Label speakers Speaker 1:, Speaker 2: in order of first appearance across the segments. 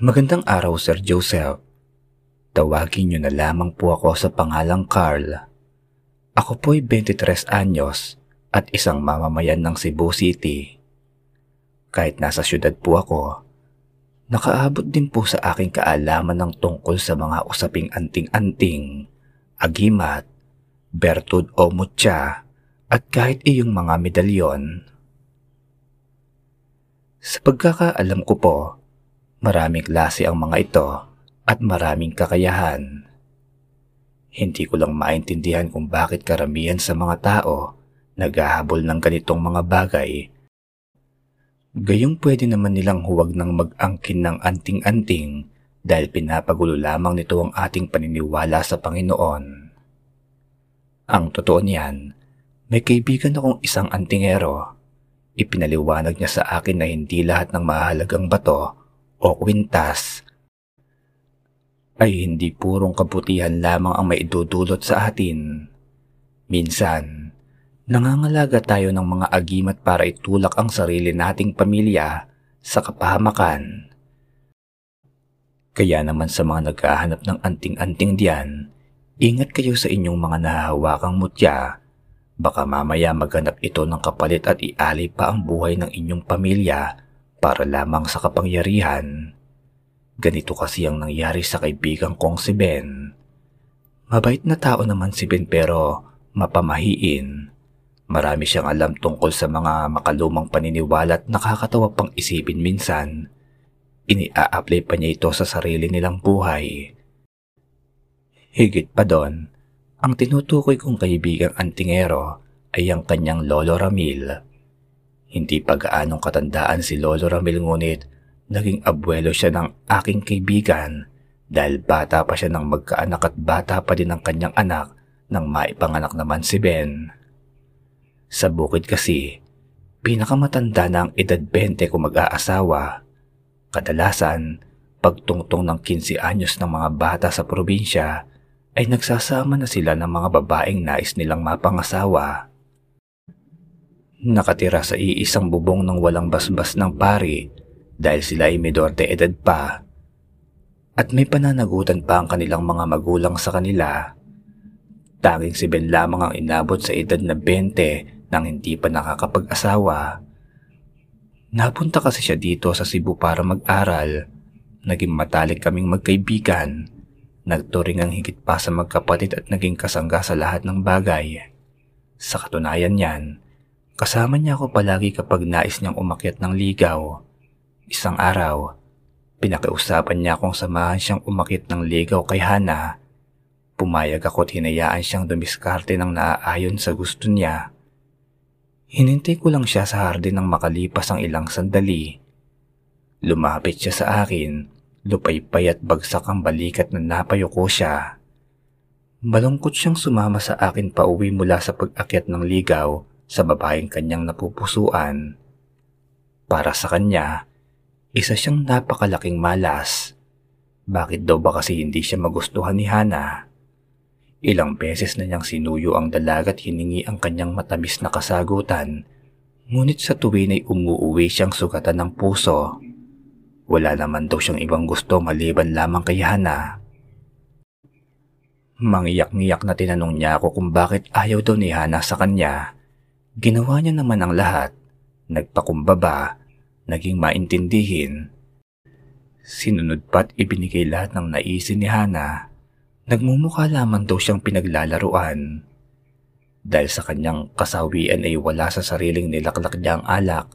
Speaker 1: Magandang araw, Sir Joseph. Tawagin niyo na lamang po ako sa pangalang Carl. Ako po'y 23 anyos at isang mamamayan ng Cebu City. Kahit nasa syudad po ako, nakaabot din po sa aking kaalaman ng tungkol sa mga usaping anting-anting, agimat, bertud o mutya, at kahit iyong mga medalyon. Sa pagkakaalam ko po, maraming klase ang mga ito at maraming kakayahan. Hindi ko lang maintindihan kung bakit karamihan sa mga tao naghahabol ng ganitong mga bagay. Gayong pwede naman nilang huwag nang mag-angkin ng anting-anting dahil pinapagulo lamang nito ang ating paniniwala sa Panginoon. Ang totoo niyan, may kaibigan akong isang antingero. Ipinaliwanag niya sa akin na hindi lahat ng mahalagang bato o kwintas ay hindi purong kabutihan lamang ang maidudulot sa atin. Minsan, nangangalaga tayo ng mga agimat para itulak ang sarili nating pamilya sa kapahamakan. Kaya naman sa mga naghahanap ng anting-anting diyan, ingat kayo sa inyong mga nahahawakang mutya Baka mamaya maghanap ito ng kapalit at ialay pa ang buhay ng inyong pamilya para lamang sa kapangyarihan. Ganito kasi ang nangyari sa kaibigan kong si Ben. Mabait na tao naman si Ben pero mapamahiin. Marami siyang alam tungkol sa mga makalumang paniniwala at nakakatawa pang isipin minsan. Ini-a-apply pa niya ito sa sarili nilang buhay. Higit pa doon, ang tinutukoy kong kaibigang antingero ay ang kanyang Lolo Ramil. Hindi pa katandaan si Lolo Ramil ngunit naging abuelo siya ng aking kaibigan dahil bata pa siya ng magkaanak at bata pa din ang kanyang anak nang maipanganak naman si Ben. Sa bukid kasi, pinakamatanda na ang edad 20 kung mag-aasawa. Kadalasan, pagtungtong ng 15 anyos ng mga bata sa probinsya ay nagsasama na sila ng mga babaeng nais nilang mapangasawa. Nakatira sa iisang bubong ng walang basbas ng pari dahil sila ay medor de edad pa. At may pananagutan pa ang kanilang mga magulang sa kanila. Tanging si Ben lamang ang inabot sa edad na 20 nang hindi pa nakakapag-asawa. Napunta kasi siya dito sa Cebu para mag-aral. Naging matalik kaming magkaibigan Nagturing ang higit pa sa magkapatid at naging kasangga sa lahat ng bagay. Sa katunayan niyan, kasama niya ako palagi kapag nais niyang umakyat ng ligaw. Isang araw, pinakiusapan niya akong samahan siyang umakyat ng ligaw kay Hana. Pumayag ako at hinayaan siyang dumiskarte ng naaayon sa gusto niya. Hinintay ko lang siya sa hardin ng makalipas ang ilang sandali. Lumapit siya sa akin Lupaypay at bagsak ang balikat na napayuko siya. Malungkot siyang sumama sa akin pa uwi mula sa pag-akyat ng ligaw sa babaeng kanyang napupusuan. Para sa kanya, isa siyang napakalaking malas. Bakit daw ba kasi hindi siya magustuhan ni Hana? Ilang beses na niyang sinuyo ang dalagat hiningi ang kanyang matamis na kasagutan, ngunit sa tuwin ay umuuwi siyang sugatan ng puso. Wala naman daw siyang ibang gusto maliban lamang kay Hana. Mangiyak-ngiyak na tinanong niya ako kung bakit ayaw daw ni Hana sa kanya. Ginawa niya naman ang lahat. Nagpakumbaba, naging maintindihin. Sinunod pa't ibinigay lahat ng naisin ni Hana. Nagmumukha lamang daw siyang pinaglalaruan. Dahil sa kanyang kasawian ay wala sa sariling nilaklak niyang alak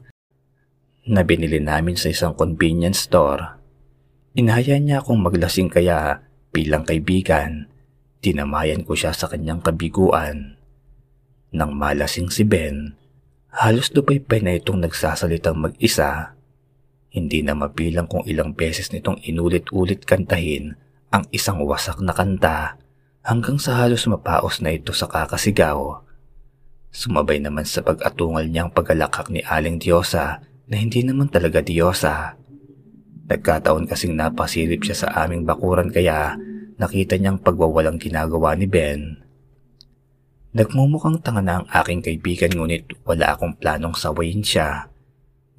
Speaker 1: na binili namin sa isang convenience store. Inaya niya akong maglasing kaya bilang kaibigan, tinamayan ko siya sa kanyang kabiguan. Nang malasing si Ben, halos dupay-pay na itong nagsasalitang mag-isa. Hindi na mabilang kung ilang beses nitong inulit-ulit kantahin ang isang wasak na kanta hanggang sa halos mapaos na ito sa kakasigaw. Sumabay naman sa pag-atungal niyang paglalakak ni Aling Diyosa na hindi naman talaga diyosa. Nagkataon kasing napasilip siya sa aming bakuran kaya nakita niyang pagwawalang ginagawa ni Ben. Nagmumukhang tanga na ang aking kaibigan ngunit wala akong planong sawayin siya.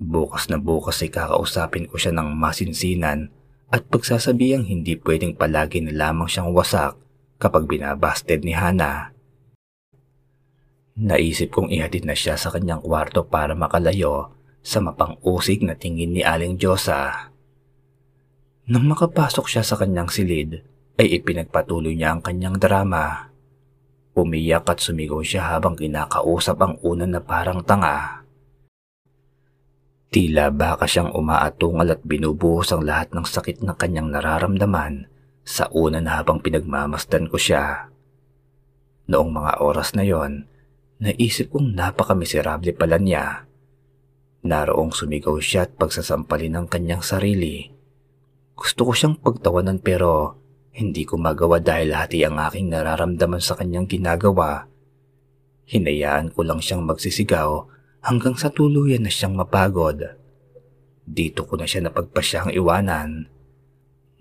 Speaker 1: Bukas na bukas ay kakausapin ko siya ng masinsinan at pagsasabihang hindi pwedeng palagi na lamang siyang wasak kapag binabasted ni Hana. Naisip kong ihatid na siya sa kanyang kwarto para makalayo sa mapang-usig na tingin ni Aling Diyosa. Nang makapasok siya sa kanyang silid, ay ipinagpatuloy niya ang kanyang drama. Umiyak at sumigaw siya habang kinakausap ang unan na parang tanga. Tila baka siyang umaatungal at binubuhos ang lahat ng sakit na kanyang nararamdaman sa unan habang pinagmamasdan ko siya. Noong mga oras na yon, naisip kong napakamiserable pala niya. Naroong sumigaw siya at pagsasampalin ng kanyang sarili. Gusto ko siyang pagtawanan pero hindi ko magawa dahil hati ang aking nararamdaman sa kanyang ginagawa. Hinayaan ko lang siyang magsisigaw hanggang sa tuluyan na siyang mapagod. Dito ko na siya napagpasyang iwanan.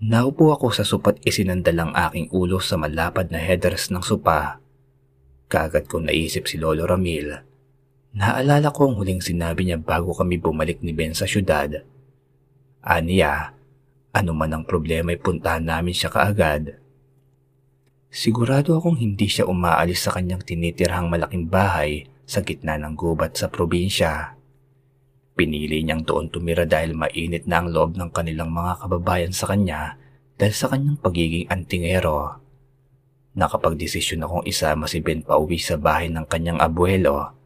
Speaker 1: Naupo ako sa supat isinandal ang aking ulo sa malapad na headrest ng supa. Kagad ko naisip si Lolo Ramil. Naalala ko ang huling sinabi niya bago kami bumalik ni Ben sa syudad. Aniya, ano man ang problema ay puntahan namin siya kaagad. Sigurado akong hindi siya umaalis sa kanyang tinitirhang malaking bahay sa gitna ng gubat sa probinsya. Pinili niyang doon tumira dahil mainit na ang loob ng kanilang mga kababayan sa kanya dahil sa kanyang pagiging antingero. Nakapagdesisyon akong isama si Ben pauwi sa bahay ng kanyang abuelo.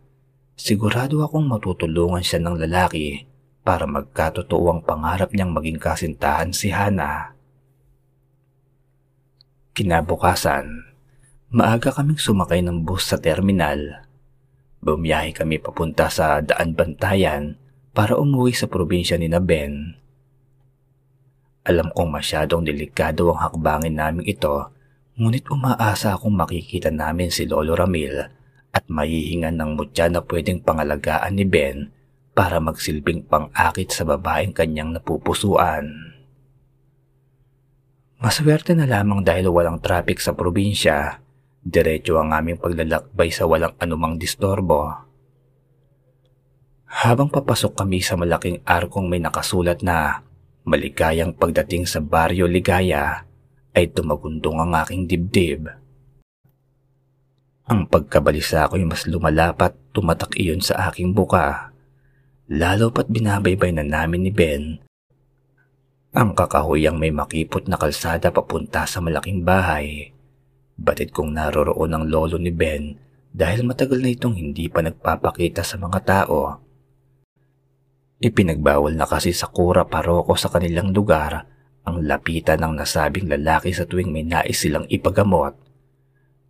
Speaker 1: Sigurado akong matutulungan siya ng lalaki para magkatotoo ang pangarap niyang maging kasintahan si Hana. Kinabukasan, maaga kaming sumakay ng bus sa terminal. Bumiyahe kami papunta sa Daan Bantayan para umuwi sa probinsya ni na Ben. Alam kong masyadong delikado ang hakbangin namin ito, ngunit umaasa akong makikita namin si Lolo Ramil at mahihingan ng mutya na pwedeng pangalagaan ni Ben para magsilbing pang-akit sa babaeng kanyang napupusuan. Maswerte na lamang dahil walang traffic sa probinsya, diretso ang aming paglalakbay sa walang anumang distorbo. Habang papasok kami sa malaking arkong may nakasulat na maligayang pagdating sa baryo Ligaya, ay tumagundong ang aking dibdib. Ang pagkabalisa ko'y mas lumalapat tumatak iyon sa aking buka lalo pat binabaybay na namin ni Ben ang kakahuyang may makipot na kalsada papunta sa malaking bahay. Batid kong naroroon ang lolo ni Ben dahil matagal na itong hindi pa nagpapakita sa mga tao. Ipinagbawal na kasi sa kura paroko sa kanilang lugar ang lapitan ng nasabing lalaki sa tuwing may nais silang ipagamot.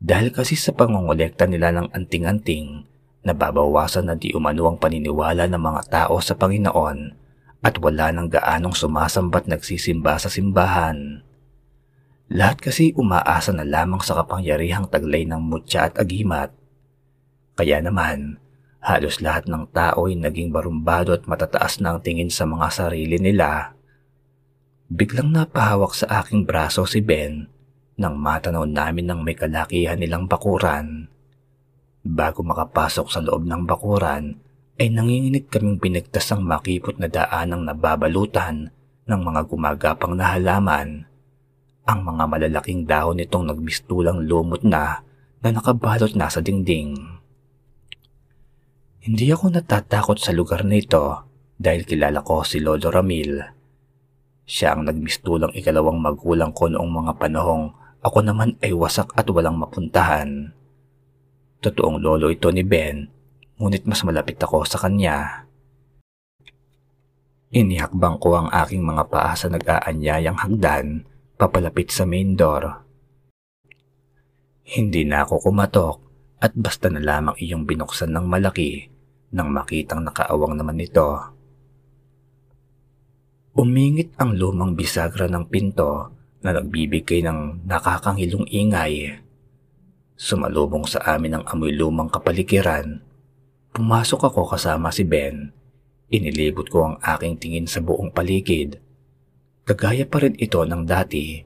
Speaker 1: Dahil kasi sa pangongolekta nila ng anting-anting, nababawasan na di umano ang paniniwala ng mga tao sa Panginoon at wala nang gaanong sumasambat nagsisimba sa simbahan. Lahat kasi umaasa na lamang sa kapangyarihang taglay ng mutya at agimat. Kaya naman, halos lahat ng tao ay naging barumbado at matataas na ang tingin sa mga sarili nila. Biglang napahawak sa aking braso si Ben nang matanaw namin ng may kalakihan nilang bakuran. Bago makapasok sa loob ng bakuran, ay nanginginig kaming pinagtas ang makipot na daanang nababalutan ng mga gumagapang na halaman. Ang mga malalaking dahon nitong nagbistulang lumot na na nakabalot na sa dingding. Hindi ako natatakot sa lugar na ito dahil kilala ko si Lolo Ramil. Siya ang nagmistulang ikalawang magulang ko noong mga panahong ako naman ay wasak at walang mapuntahan. Totoong lolo ito ni Ben, ngunit mas malapit ako sa kanya. Inihakbang ko ang aking mga paa sa nag-aanyayang hagdan papalapit sa main door. Hindi na ako kumatok at basta na lamang iyong binuksan ng malaki nang makitang nakaawang naman ito. Umingit ang lumang bisagra ng pinto na nagbibigay ng nakakangilong ingay. Sumalubong sa amin ang amoy lumang kapaligiran. Pumasok ako kasama si Ben. Inilibot ko ang aking tingin sa buong paligid. Kagaya pa rin ito ng dati.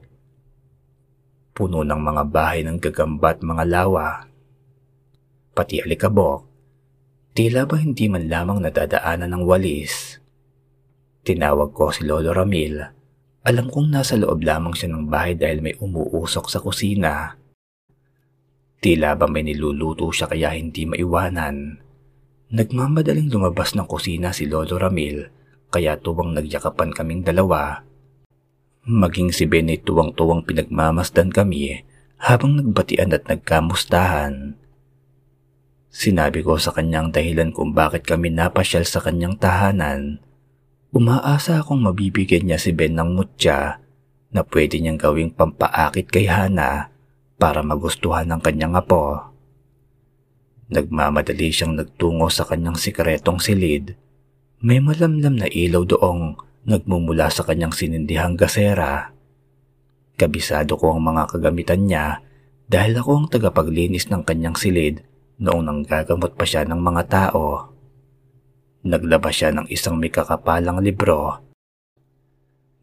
Speaker 1: Puno ng mga bahay ng gagamba at mga lawa. Pati alikabok. Tila ba hindi man lamang nadadaanan ng walis. Tinawag ko si Lolo Ramil Alam kong nasa loob lamang siya ng bahay dahil may umuusok sa kusina. Tila ba may niluluto siya kaya hindi maiwanan. Nagmamadaling lumabas ng kusina si Lolo Ramil kaya tuwang nagyakapan kaming dalawa. Maging si Ben ay tuwang-tuwang pinagmamasdan kami habang nagbatian at nagkamustahan. Sinabi ko sa kanyang dahilan kung bakit kami napasyal sa kanyang tahanan Umaasa akong mabibigyan niya si Ben ng mutya na pwede niyang gawing pampaakit kay Hana para magustuhan ng kanyang apo. Nagmamadali siyang nagtungo sa kanyang sikretong silid. May malamlam na ilaw doong nagmumula sa kanyang sinindihang gasera. Kabisado ko ang mga kagamitan niya dahil ako ang tagapaglinis ng kanyang silid noong nanggagamot pa siya ng mga tao. Naglabas siya ng isang may kakapalang libro.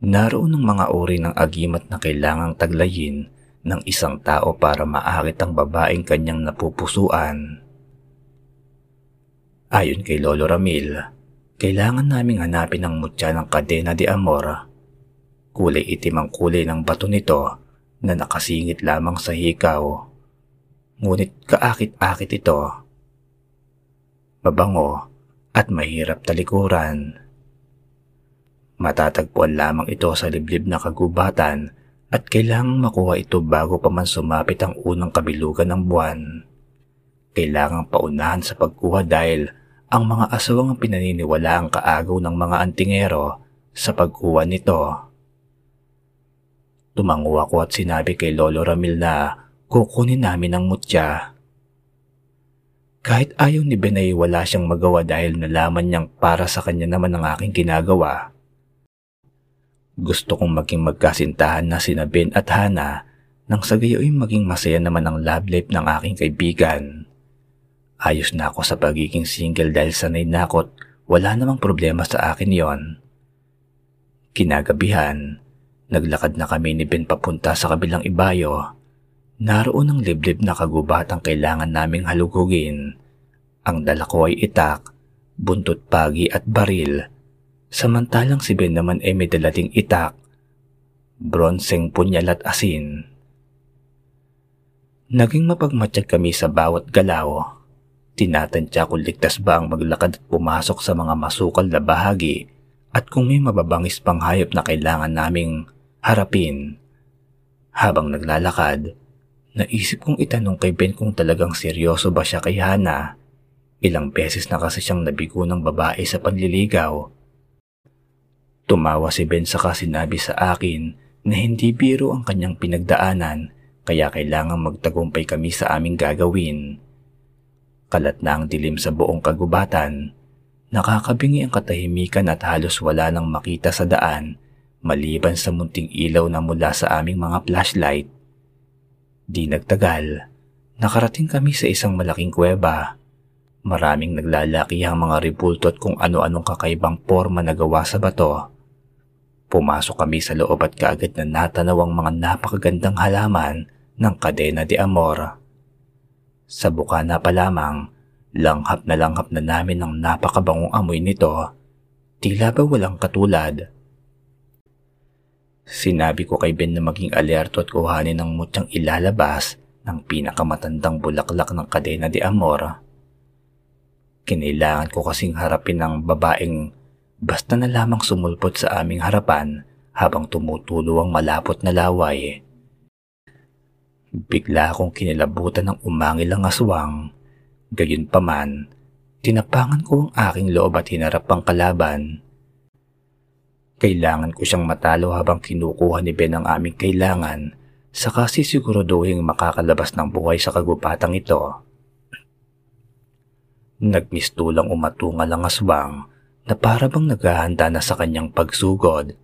Speaker 1: Naroon ang mga uri ng agimat na kailangang taglayin ng isang tao para maakit ang babaeng kanyang napupusuan. Ayon kay Lolo Ramil, kailangan naming hanapin ang mutya ng kadena de amor. Kulay itim ang kulay ng bato nito na nakasingit lamang sa hikaw. Ngunit kaakit-akit ito. Mabango at mahirap talikuran. Matatagpuan lamang ito sa liblib na kagubatan at kailangang makuha ito bago pa man sumapit ang unang kabilugan ng buwan. Kailangang paunahan sa pagkuha dahil ang mga aswang ang pinaniniwala ang kaagaw ng mga antingero sa pagkuha nito. Tumango ako at sinabi kay Lolo Ramil na kukunin namin ang mutya. Kahit ayaw ni Ben ay wala siyang magawa dahil nalaman niyang para sa kanya naman ang aking ginagawa. Gusto kong maging magkasintahan na sina Ben at Hana nang sa gayoy maging masaya naman ang love life ng aking kaibigan. Ayos na ako sa pagiging single dahil sanay na ako't wala namang problema sa akin yon. Kinagabihan, naglakad na kami ni Ben papunta sa kabilang ibayo Naroon ang liblib na kagubatang kailangan naming halugugin. Ang dala ko ay itak, buntot pagi at baril. Samantalang si Ben naman ay may dalating itak, bronseng punyal at asin. Naging mapagmatsyag kami sa bawat galaw. Tinatantya kung ligtas ba ang maglakad at pumasok sa mga masukal na bahagi at kung may mababangis pang hayop na kailangan naming harapin. Habang naglalakad, Naisip kong itanong kay Ben kung talagang seryoso ba siya kay Hana. Ilang beses na kasi siyang nabigo ng babae sa panliligaw. Tumawa si Ben saka sinabi sa akin na hindi biro ang kanyang pinagdaanan kaya kailangang magtagumpay kami sa aming gagawin. Kalat na ang dilim sa buong kagubatan. Nakakabingi ang katahimikan at halos wala nang makita sa daan maliban sa munting ilaw na mula sa aming mga flashlight. Di nagtagal, nakarating kami sa isang malaking kuweba. Maraming naglalaki ang mga ribulto at kung ano-anong kakaibang forma na gawa sa bato. Pumasok kami sa loob at kaagad na natanaw ang mga napakagandang halaman ng kadena de amor. Sa bukana pa lamang, langhap na langhap na namin ang napakabangong amoy nito. Tila ba walang katulad. Sinabi ko kay Ben na maging alerto at kuhanin ang mutyang ilalabas ng pinakamatandang bulaklak ng kadena de amor. Kinailangan ko kasing harapin ang babaeng basta na lamang sumulpot sa aming harapan habang tumutulo ang malapot na laway. Bigla akong kinilabutan ng umangil ang aswang. Gayunpaman, tinapangan ko ang aking loob at hinarap ang kalaban. Kailangan ko siyang matalo habang kinukuha ni Ben ang aming kailangan saka sisiguraduhin makakalabas ng buhay sa kagubatan ito. Nagmistulang umatungal ang aswang na para bang naghahanda na sa kanyang pagsugod.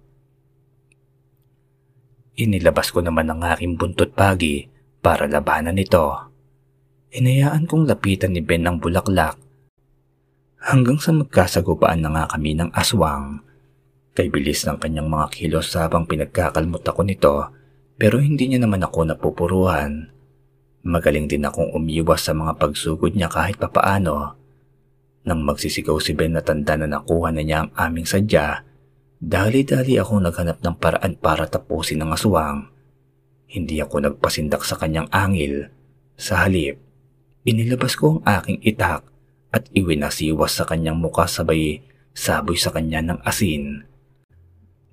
Speaker 1: Inilabas ko naman ang aking buntot pagi para labanan ito. Inayaan kong lapitan ni Ben ang bulaklak hanggang sa magkasagupaan na nga kami ng aswang Kay bilis ng kanyang mga kilos habang pinagkakalmot ako nito pero hindi niya naman ako napupuruhan. Magaling din akong umiwas sa mga pagsugod niya kahit papaano. Nang magsisigaw si Ben na tanda na nakuha na niya ang aming sadya, Dali-dali ako naghanap ng paraan para tapusin ang aswang. Hindi ako nagpasindak sa kanyang angil. Sa halip, inilabas ko ang aking itak at iwinasiwas sa kanyang muka sabay saboy sa kanya ng asin.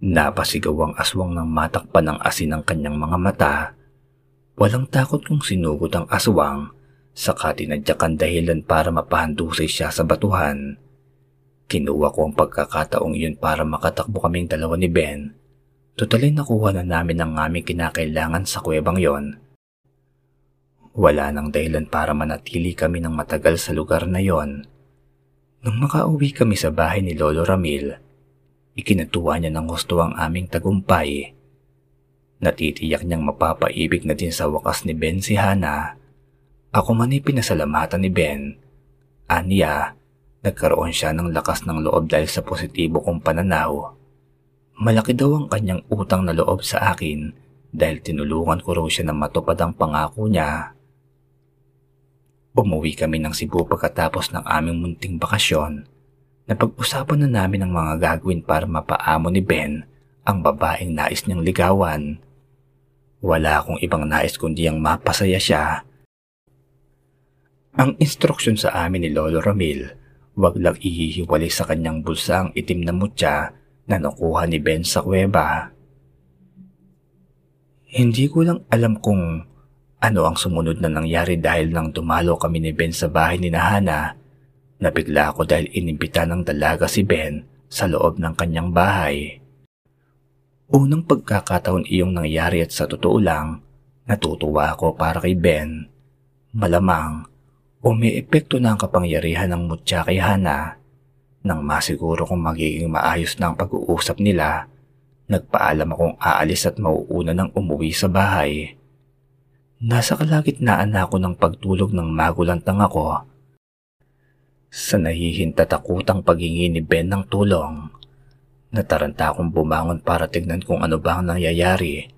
Speaker 1: Napasigaw ang aswang ng matakpan ng asin ng kanyang mga mata. Walang takot kung sinugod ang aswang, saka tinadyakan dahilan para mapahandusay siya sa batuhan. Kinuha ko ang pagkakataong iyon para makatakbo kaming dalawa ni Ben. Tutalin nakuha na namin ang aming kinakailangan sa kuwebang yon. Wala nang dahilan para manatili kami ng matagal sa lugar na yon. Nung makauwi kami sa bahay ni Lolo Ramil, ikinatuwa niya ng gusto ang aming tagumpay. Natitiyak niyang mapapaibig na din sa wakas ni Ben si Hana. Ako man ay pinasalamatan ni Ben. Aniya, Nagkaroon siya ng lakas ng loob dahil sa positibo kong pananaw. Malaki daw ang kanyang utang na loob sa akin dahil tinulungan ko raw siya na matupad ang pangako niya. Umuwi kami ng Cebu pagkatapos ng aming munting bakasyon. Napag-usapan na namin ang mga gagawin para mapaamo ni Ben ang babaeng nais niyang ligawan. Wala akong ibang nais kundi ang mapasaya siya. Ang instruksyon sa amin ni Lolo Ramil Huwag lang ihihiwalay sa kanyang bulsa ang itim na mutya na nakuha ni Ben sa kuweba. Hindi ko lang alam kung ano ang sumunod na nangyari dahil nang dumalo kami ni Ben sa bahay ni Nahana. Nabigla ako dahil inimbita ng dalaga si Ben sa loob ng kanyang bahay. Unang pagkakataon iyong nangyari at sa totoo lang, natutuwa ako para kay Ben. Malamang, o may epekto na ang kapangyarihan ng mutya kay Hana. Nang masiguro kung magiging maayos na ang pag-uusap nila, nagpaalam akong aalis at mauuna ng umuwi sa bahay. Nasa kalagitnaan na ako ng pagtulog ng magulantang ako. Sa nahihintatakutang paghingi ni Ben ng tulong, nataranta akong bumangon para tignan kung ano ba ang nangyayari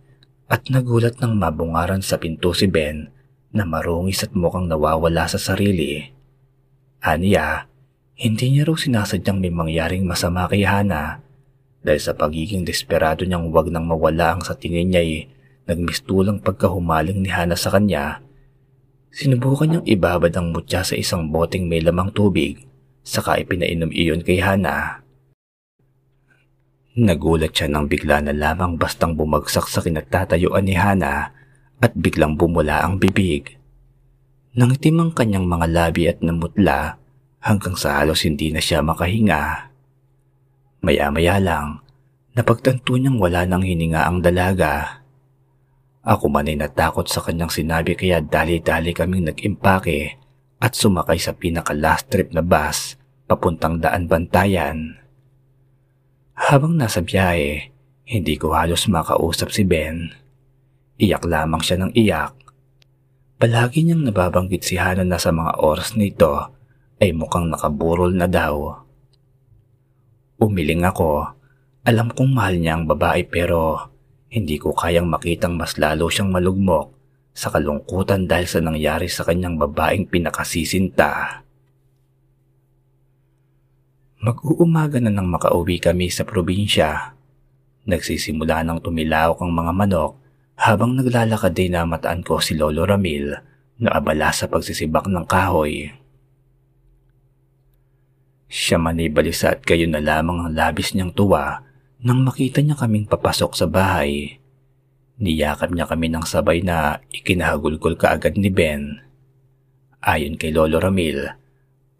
Speaker 1: at nagulat ng mabungaran sa pinto si Ben na marungis at mukhang nawawala sa sarili. Aniya, hindi niya raw sinasadyang may mangyaring masama kay Hana dahil sa pagiging desperado niyang wag nang mawala ang sa tingin niya ay nagmistulang pagkahumaling ni Hana sa kanya. Sinubukan niyang ibabad ang mutya sa isang boteng may lamang tubig saka ipinainom iyon kay Hana. Nagulat siya nang bigla na lamang bastang bumagsak sa kinagtatayuan ni Hana at biglang bumula ang bibig. Nangitim ang kanyang mga labi at namutla hanggang sa halos hindi na siya makahinga. Maya-maya lang, napagtanto niyang wala nang hininga ang dalaga. Ako man ay natakot sa kanyang sinabi kaya dali-dali kaming nag-impake at sumakay sa pinaka-last trip na bus papuntang daan bantayan. Habang nasa biyahe, hindi ko halos makausap si Ben. Iyak lamang siya ng iyak. Palagi niyang nababanggit si Hana na sa mga oras na ito ay mukhang nakaburol na daw. Umiling ako. Alam kong mahal niya ang babae pero hindi ko kayang makitang mas lalo siyang malugmok sa kalungkutan dahil sa nangyari sa kanyang babaeng pinakasisinta. Mag-uumaga na nang makauwi kami sa probinsya. Nagsisimula ng tumilawak ang mga manok habang naglalakad din namataan ko si Lolo Ramil na abala sa pagsisibak ng kahoy. Siya man ay balisa at kayo na lamang ang labis niyang tuwa nang makita niya kaming papasok sa bahay. Niyakap niya kami ng sabay na ikinahagulgol kaagad ni Ben. Ayon kay Lolo Ramil,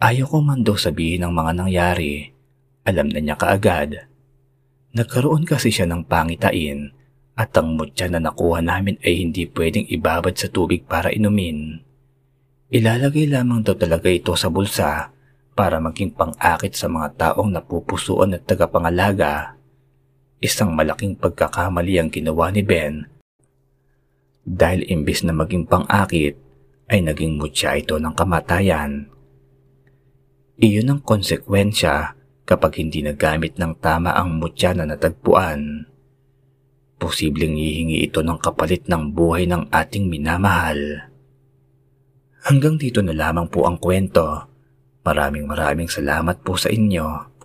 Speaker 1: ayaw ko man daw sabihin ang mga nangyari. Alam na niya kaagad. Nagkaroon kasi siya ng pangitain at ang mutya na nakuha namin ay hindi pwedeng ibabad sa tubig para inumin. Ilalagay lamang daw talaga ito sa bulsa para maging pang-akit sa mga taong napupusuan at tagapangalaga. Isang malaking pagkakamali ang ginawa ni Ben dahil imbis na maging pang-akit ay naging mutya ito ng kamatayan. Iyon ang konsekwensya kapag hindi nagamit ng tama ang mutya na natagpuan. Posibleng hihingi ito ng kapalit ng buhay ng ating minamahal. Hanggang dito na lamang po ang kwento. Maraming maraming salamat po sa inyo.